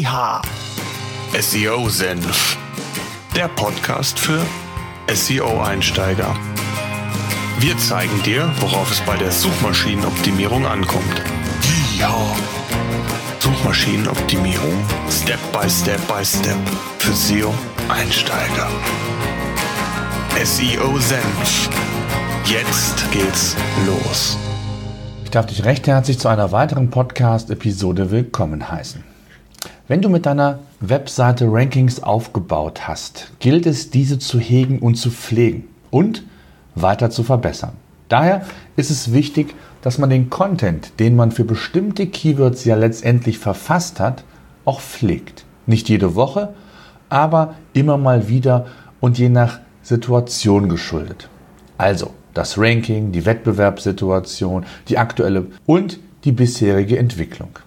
Yeehaw! SEO Senf. Der Podcast für SEO-Einsteiger. Wir zeigen dir, worauf es bei der Suchmaschinenoptimierung ankommt. Yeehaw! Suchmaschinenoptimierung Step by Step by Step für SEO-Einsteiger. SEO Senf. Jetzt geht's los. Ich darf dich recht herzlich zu einer weiteren Podcast-Episode willkommen heißen. Wenn du mit deiner Webseite Rankings aufgebaut hast, gilt es, diese zu hegen und zu pflegen und weiter zu verbessern. Daher ist es wichtig, dass man den Content, den man für bestimmte Keywords ja letztendlich verfasst hat, auch pflegt. Nicht jede Woche, aber immer mal wieder und je nach Situation geschuldet. Also, das Ranking, die Wettbewerbssituation, die aktuelle und die bisherige Entwicklung.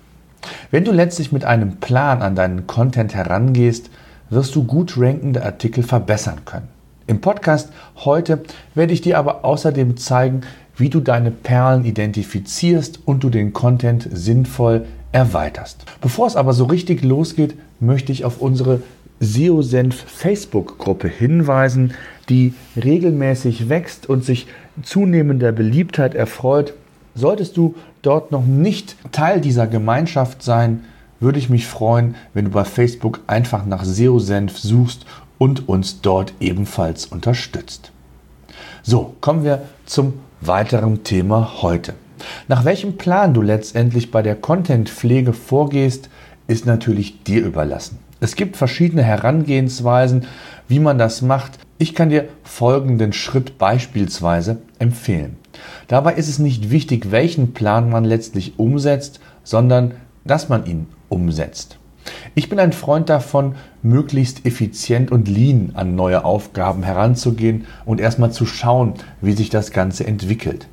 Wenn du letztlich mit einem Plan an deinen Content herangehst, wirst du gut rankende Artikel verbessern können. Im Podcast heute werde ich dir aber außerdem zeigen, wie du deine Perlen identifizierst und du den Content sinnvoll erweiterst. Bevor es aber so richtig losgeht, möchte ich auf unsere SEO-Senf Facebook-Gruppe hinweisen, die regelmäßig wächst und sich zunehmender Beliebtheit erfreut. Solltest du dort noch nicht Teil dieser Gemeinschaft sein, würde ich mich freuen, wenn du bei Facebook einfach nach SEO-Senf suchst und uns dort ebenfalls unterstützt. So, kommen wir zum weiteren Thema heute. Nach welchem Plan du letztendlich bei der Contentpflege vorgehst, ist natürlich dir überlassen. Es gibt verschiedene Herangehensweisen, wie man das macht. Ich kann dir folgenden Schritt beispielsweise empfehlen. Dabei ist es nicht wichtig, welchen Plan man letztlich umsetzt, sondern dass man ihn umsetzt. Ich bin ein Freund davon, möglichst effizient und lean an neue Aufgaben heranzugehen und erstmal zu schauen, wie sich das Ganze entwickelt.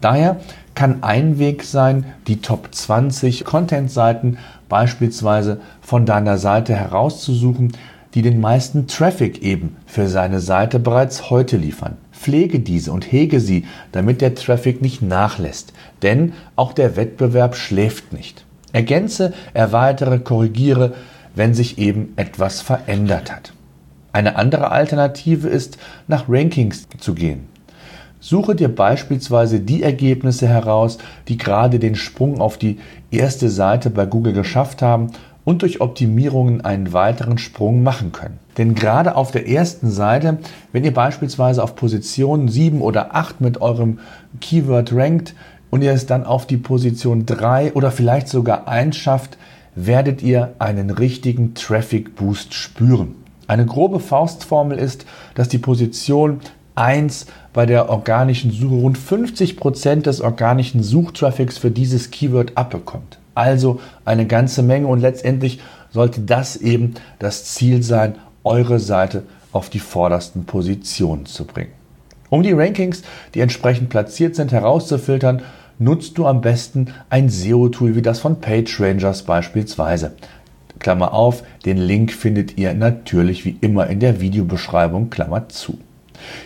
Daher kann ein Weg sein, die Top 20 Content-Seiten beispielsweise von deiner Seite herauszusuchen, die den meisten Traffic eben für seine Seite bereits heute liefern. Pflege diese und hege sie, damit der Traffic nicht nachlässt, denn auch der Wettbewerb schläft nicht. Ergänze, erweitere, korrigiere, wenn sich eben etwas verändert hat. Eine andere Alternative ist, nach Rankings zu gehen. Suche dir beispielsweise die Ergebnisse heraus, die gerade den Sprung auf die erste Seite bei Google geschafft haben und durch Optimierungen einen weiteren Sprung machen können. Denn gerade auf der ersten Seite, wenn ihr beispielsweise auf Position 7 oder 8 mit eurem Keyword rankt und ihr es dann auf die Position 3 oder vielleicht sogar 1 schafft, werdet ihr einen richtigen Traffic Boost spüren. Eine grobe Faustformel ist, dass die Position 1 bei der organischen Suche rund 50 Prozent des organischen Suchtraffics für dieses Keyword abbekommt. Also eine ganze Menge und letztendlich sollte das eben das Ziel sein, eure Seite auf die vordersten Positionen zu bringen. Um die Rankings, die entsprechend platziert sind, herauszufiltern, nutzt du am besten ein SEO-Tool wie das von PageRangers beispielsweise. Klammer auf, den Link findet ihr natürlich wie immer in der Videobeschreibung, Klammer zu.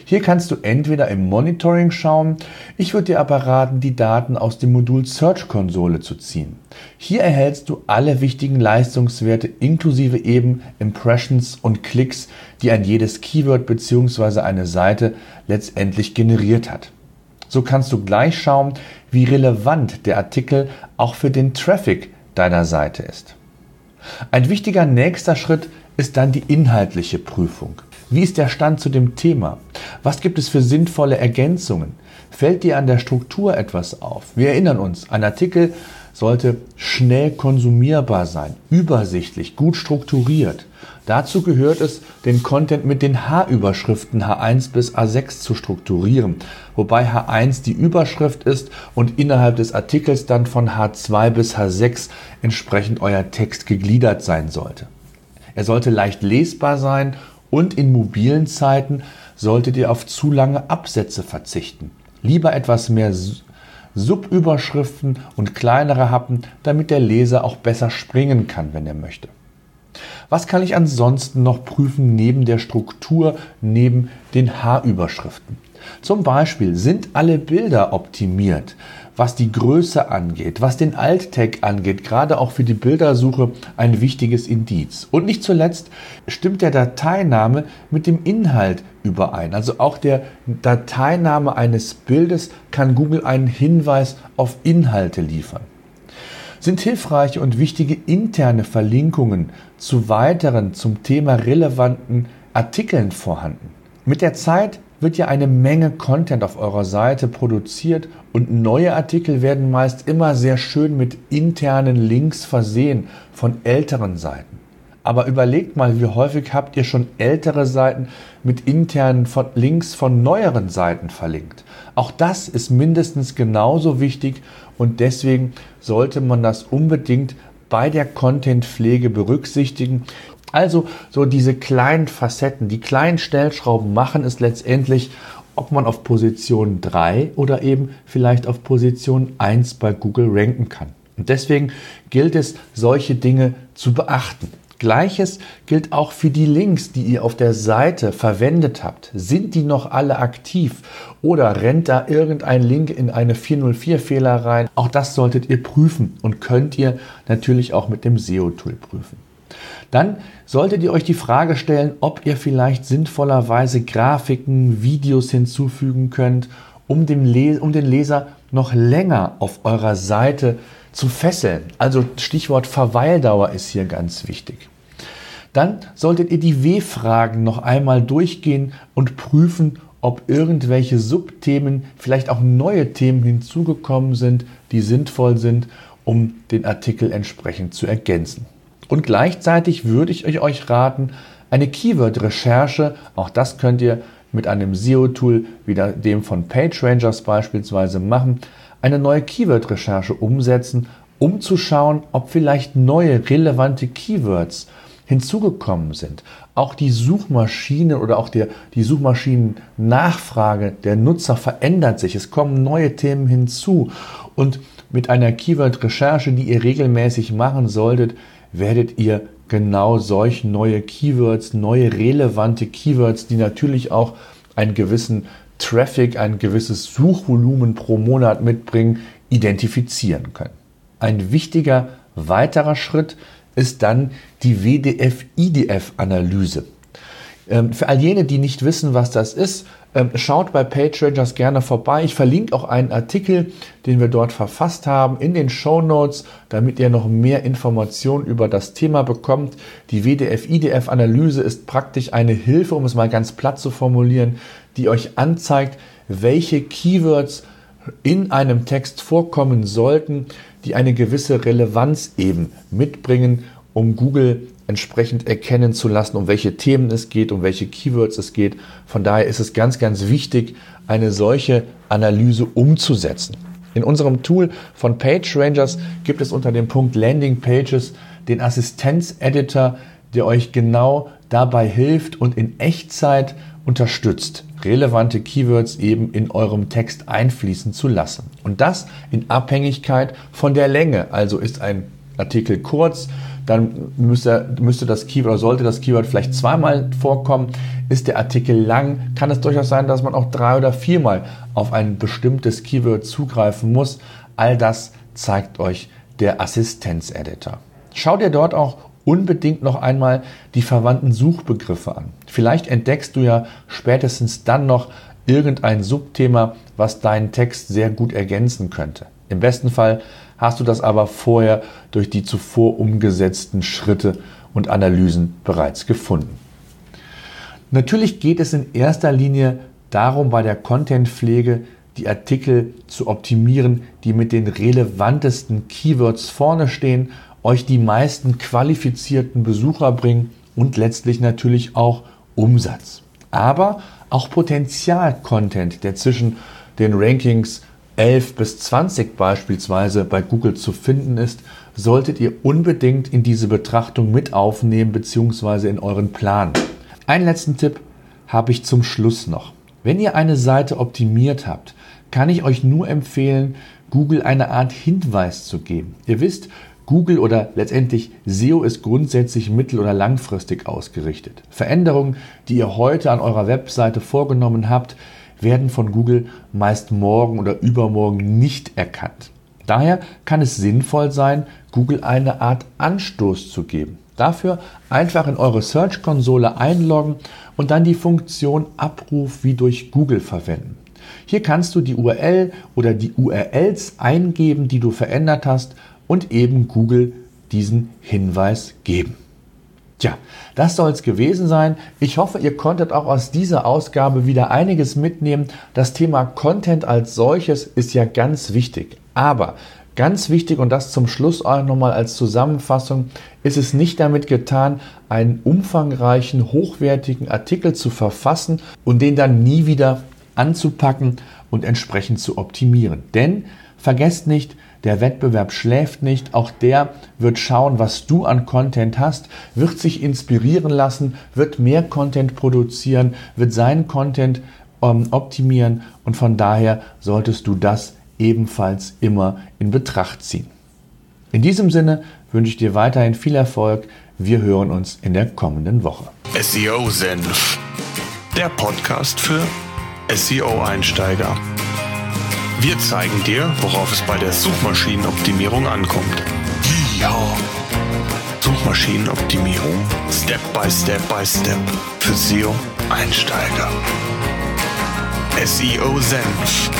Hier kannst du entweder im Monitoring schauen, ich würde dir aber raten, die Daten aus dem Modul Search Konsole zu ziehen. Hier erhältst du alle wichtigen Leistungswerte inklusive eben Impressions und Klicks, die ein jedes Keyword bzw. eine Seite letztendlich generiert hat. So kannst du gleich schauen, wie relevant der Artikel auch für den Traffic deiner Seite ist. Ein wichtiger nächster Schritt ist dann die inhaltliche Prüfung. Wie ist der Stand zu dem Thema? Was gibt es für sinnvolle Ergänzungen? Fällt dir an der Struktur etwas auf? Wir erinnern uns, ein Artikel sollte schnell konsumierbar sein, übersichtlich, gut strukturiert. Dazu gehört es, den Content mit den H-Überschriften H1 bis A6 zu strukturieren, wobei H1 die Überschrift ist und innerhalb des Artikels dann von H2 bis H6 entsprechend euer Text gegliedert sein sollte. Er sollte leicht lesbar sein und in mobilen Zeiten solltet ihr auf zu lange Absätze verzichten. Lieber etwas mehr Subüberschriften und kleinere Happen, damit der Leser auch besser springen kann, wenn er möchte. Was kann ich ansonsten noch prüfen neben der Struktur, neben den Haarüberschriften? Zum Beispiel sind alle Bilder optimiert, was die Größe angeht, was den Alt-Tag angeht, gerade auch für die Bildersuche ein wichtiges Indiz. Und nicht zuletzt stimmt der Dateiname mit dem Inhalt überein. Also auch der Dateiname eines Bildes kann Google einen Hinweis auf Inhalte liefern. Sind hilfreiche und wichtige interne Verlinkungen zu weiteren zum Thema relevanten Artikeln vorhanden? Mit der Zeit wird ja eine Menge Content auf eurer Seite produziert und neue Artikel werden meist immer sehr schön mit internen Links versehen von älteren Seiten. Aber überlegt mal, wie häufig habt ihr schon ältere Seiten mit internen Links von neueren Seiten verlinkt. Auch das ist mindestens genauso wichtig und deswegen sollte man das unbedingt bei der Contentpflege berücksichtigen also so diese kleinen Facetten, die kleinen Stellschrauben machen es letztendlich, ob man auf Position 3 oder eben vielleicht auf Position 1 bei Google ranken kann. Und deswegen gilt es, solche Dinge zu beachten. Gleiches gilt auch für die Links, die ihr auf der Seite verwendet habt. Sind die noch alle aktiv oder rennt da irgendein Link in eine 404-Fehler rein? Auch das solltet ihr prüfen und könnt ihr natürlich auch mit dem SEO-Tool prüfen. Dann solltet ihr euch die Frage stellen, ob ihr vielleicht sinnvollerweise Grafiken, Videos hinzufügen könnt, um, dem um den Leser noch länger auf eurer Seite zu fesseln. Also Stichwort Verweildauer ist hier ganz wichtig. Dann solltet ihr die W-Fragen noch einmal durchgehen und prüfen, ob irgendwelche Subthemen, vielleicht auch neue Themen hinzugekommen sind, die sinnvoll sind, um den Artikel entsprechend zu ergänzen. Und gleichzeitig würde ich euch raten, eine Keyword-Recherche, auch das könnt ihr mit einem SEO-Tool wie dem von PageRangers beispielsweise machen, eine neue Keyword-Recherche umsetzen, um zu schauen, ob vielleicht neue relevante Keywords hinzugekommen sind. Auch die Suchmaschine oder auch der, die Suchmaschinen-Nachfrage der Nutzer verändert sich. Es kommen neue Themen hinzu. Und mit einer Keyword-Recherche, die ihr regelmäßig machen solltet, werdet ihr genau solch neue Keywords, neue relevante Keywords, die natürlich auch einen gewissen Traffic, ein gewisses Suchvolumen pro Monat mitbringen, identifizieren können. Ein wichtiger weiterer Schritt ist dann die WDF-IDF-Analyse. Ähm, für all jene, die nicht wissen, was das ist, ähm, schaut bei PageRangers gerne vorbei. Ich verlinke auch einen Artikel, den wir dort verfasst haben, in den Show Notes, damit ihr noch mehr Informationen über das Thema bekommt. Die WDF-IDF-Analyse ist praktisch eine Hilfe, um es mal ganz platt zu formulieren, die euch anzeigt, welche Keywords in einem Text vorkommen sollten, die eine gewisse Relevanz eben mitbringen, um Google entsprechend erkennen zu lassen, um welche Themen es geht, um welche Keywords es geht. Von daher ist es ganz, ganz wichtig, eine solche Analyse umzusetzen. In unserem Tool von PageRangers gibt es unter dem Punkt Landing Pages den Assistenz-Editor, der euch genau dabei hilft und in Echtzeit unterstützt, relevante Keywords eben in eurem Text einfließen zu lassen. Und das in Abhängigkeit von der Länge. Also ist ein Artikel kurz, dann müsste, müsste das Keyword oder sollte das Keyword vielleicht zweimal vorkommen. Ist der Artikel lang, kann es durchaus sein, dass man auch drei oder viermal auf ein bestimmtes Keyword zugreifen muss. All das zeigt euch der Assistenz-Editor. Schau dir dort auch unbedingt noch einmal die verwandten Suchbegriffe an. Vielleicht entdeckst du ja spätestens dann noch irgendein Subthema, was deinen Text sehr gut ergänzen könnte. Im besten Fall hast du das aber vorher durch die zuvor umgesetzten Schritte und Analysen bereits gefunden. Natürlich geht es in erster Linie darum, bei der Contentpflege die Artikel zu optimieren, die mit den relevantesten Keywords vorne stehen, euch die meisten qualifizierten Besucher bringen und letztlich natürlich auch Umsatz. Aber auch Potenzial-Content, der zwischen den Rankings 11 bis 20 beispielsweise bei Google zu finden ist, solltet ihr unbedingt in diese Betrachtung mit aufnehmen bzw. in euren Plan. Einen letzten Tipp habe ich zum Schluss noch. Wenn ihr eine Seite optimiert habt, kann ich euch nur empfehlen, Google eine Art Hinweis zu geben. Ihr wisst, Google oder letztendlich SEO ist grundsätzlich mittel- oder langfristig ausgerichtet. Veränderungen, die ihr heute an eurer Webseite vorgenommen habt, werden von Google meist morgen oder übermorgen nicht erkannt. Daher kann es sinnvoll sein, Google eine Art Anstoß zu geben. Dafür einfach in eure Search-Konsole einloggen und dann die Funktion Abruf wie durch Google verwenden. Hier kannst du die URL oder die URLs eingeben, die du verändert hast und eben Google diesen Hinweis geben. Tja, das soll es gewesen sein. Ich hoffe, ihr konntet auch aus dieser Ausgabe wieder einiges mitnehmen. Das Thema Content als solches ist ja ganz wichtig. Aber ganz wichtig und das zum Schluss auch nochmal als Zusammenfassung, ist es nicht damit getan, einen umfangreichen, hochwertigen Artikel zu verfassen und den dann nie wieder anzupacken und entsprechend zu optimieren. Denn vergesst nicht, der Wettbewerb schläft nicht, auch der wird schauen, was du an Content hast, wird sich inspirieren lassen, wird mehr Content produzieren, wird seinen Content ähm, optimieren und von daher solltest du das ebenfalls immer in Betracht ziehen. In diesem Sinne wünsche ich dir weiterhin viel Erfolg. Wir hören uns in der kommenden Woche. SEO Senf, der Podcast für SEO-Einsteiger. Wir zeigen dir, worauf es bei der Suchmaschinenoptimierung ankommt. Ja. Suchmaschinenoptimierung Step by Step by Step für SEO-Einsteiger. SEO Senf